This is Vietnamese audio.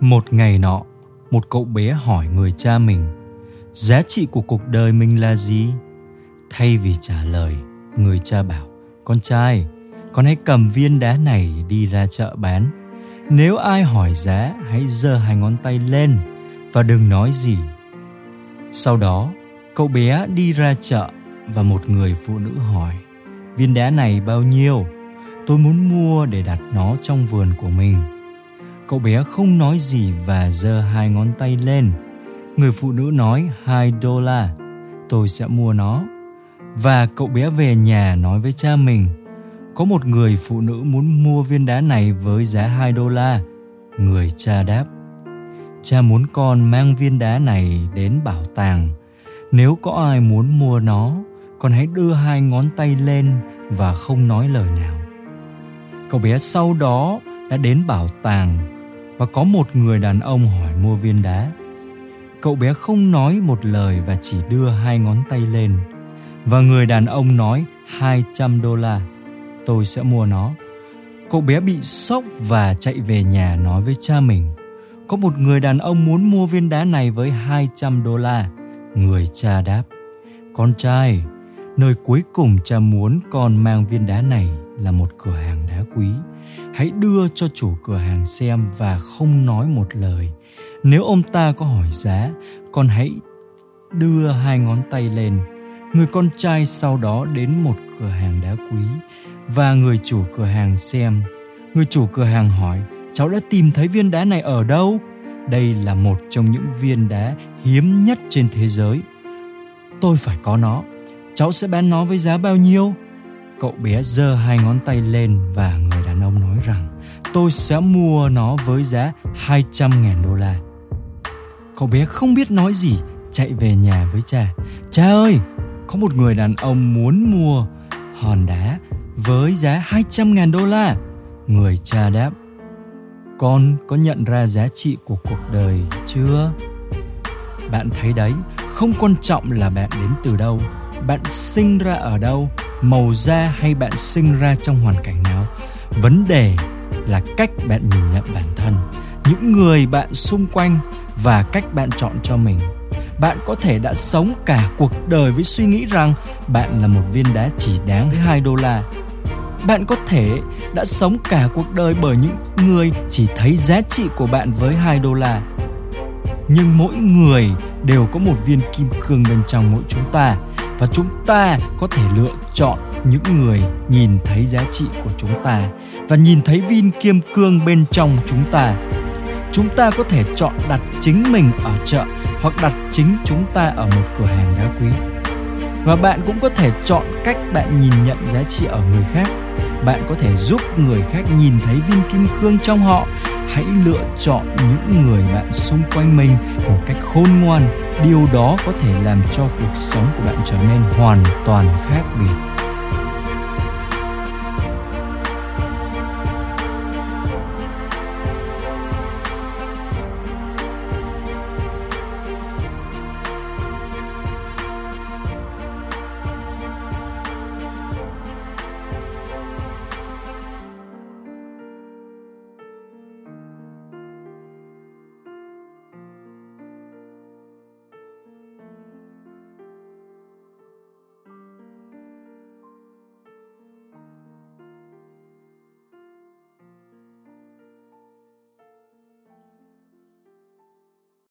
Một ngày nọ, một cậu bé hỏi người cha mình, giá trị của cuộc đời mình là gì? Thay vì trả lời, người cha bảo, con trai, con hãy cầm viên đá này đi ra chợ bán. Nếu ai hỏi giá, hãy giơ hai ngón tay lên và đừng nói gì. Sau đó, cậu bé đi ra chợ và một người phụ nữ hỏi, viên đá này bao nhiêu? Tôi muốn mua để đặt nó trong vườn của mình Cậu bé không nói gì và giơ hai ngón tay lên. Người phụ nữ nói 2 đô la, tôi sẽ mua nó. Và cậu bé về nhà nói với cha mình, có một người phụ nữ muốn mua viên đá này với giá 2 đô la. Người cha đáp, cha muốn con mang viên đá này đến bảo tàng. Nếu có ai muốn mua nó, con hãy đưa hai ngón tay lên và không nói lời nào. Cậu bé sau đó đã đến bảo tàng và có một người đàn ông hỏi mua viên đá. Cậu bé không nói một lời và chỉ đưa hai ngón tay lên. Và người đàn ông nói 200 đô la, tôi sẽ mua nó. Cậu bé bị sốc và chạy về nhà nói với cha mình. Có một người đàn ông muốn mua viên đá này với 200 đô la. Người cha đáp, con trai, nơi cuối cùng cha muốn con mang viên đá này là một cửa hàng đá quý hãy đưa cho chủ cửa hàng xem và không nói một lời. Nếu ông ta có hỏi giá, con hãy đưa hai ngón tay lên. Người con trai sau đó đến một cửa hàng đá quý và người chủ cửa hàng xem. Người chủ cửa hàng hỏi, cháu đã tìm thấy viên đá này ở đâu? Đây là một trong những viên đá hiếm nhất trên thế giới. Tôi phải có nó. Cháu sẽ bán nó với giá bao nhiêu? Cậu bé giơ hai ngón tay lên và người tôi sẽ mua nó với giá 200 ngàn đô la. Cậu bé không biết nói gì, chạy về nhà với cha. Cha ơi, có một người đàn ông muốn mua hòn đá với giá 200 ngàn đô la. Người cha đáp, con có nhận ra giá trị của cuộc đời chưa? Bạn thấy đấy, không quan trọng là bạn đến từ đâu, bạn sinh ra ở đâu màu da hay bạn sinh ra trong hoàn cảnh nào vấn đề là cách bạn nhìn nhận bản thân, những người bạn xung quanh và cách bạn chọn cho mình bạn có thể đã sống cả cuộc đời với suy nghĩ rằng bạn là một viên đá chỉ đáng với 2 đô la. Bạn có thể đã sống cả cuộc đời bởi những người chỉ thấy giá trị của bạn với 2 đô la. Nhưng mỗi người đều có một viên kim cương bên trong mỗi chúng ta, và chúng ta có thể lựa chọn những người nhìn thấy giá trị của chúng ta và nhìn thấy viên kim cương bên trong chúng ta. Chúng ta có thể chọn đặt chính mình ở chợ hoặc đặt chính chúng ta ở một cửa hàng đá quý. Và bạn cũng có thể chọn cách bạn nhìn nhận giá trị ở người khác. Bạn có thể giúp người khác nhìn thấy viên kim cương trong họ. Hãy lựa chọn những người bạn xung quanh mình một cách khôn ngoan. Điều đó có thể làm cho cuộc sống của bạn trở nên hoàn toàn khác biệt.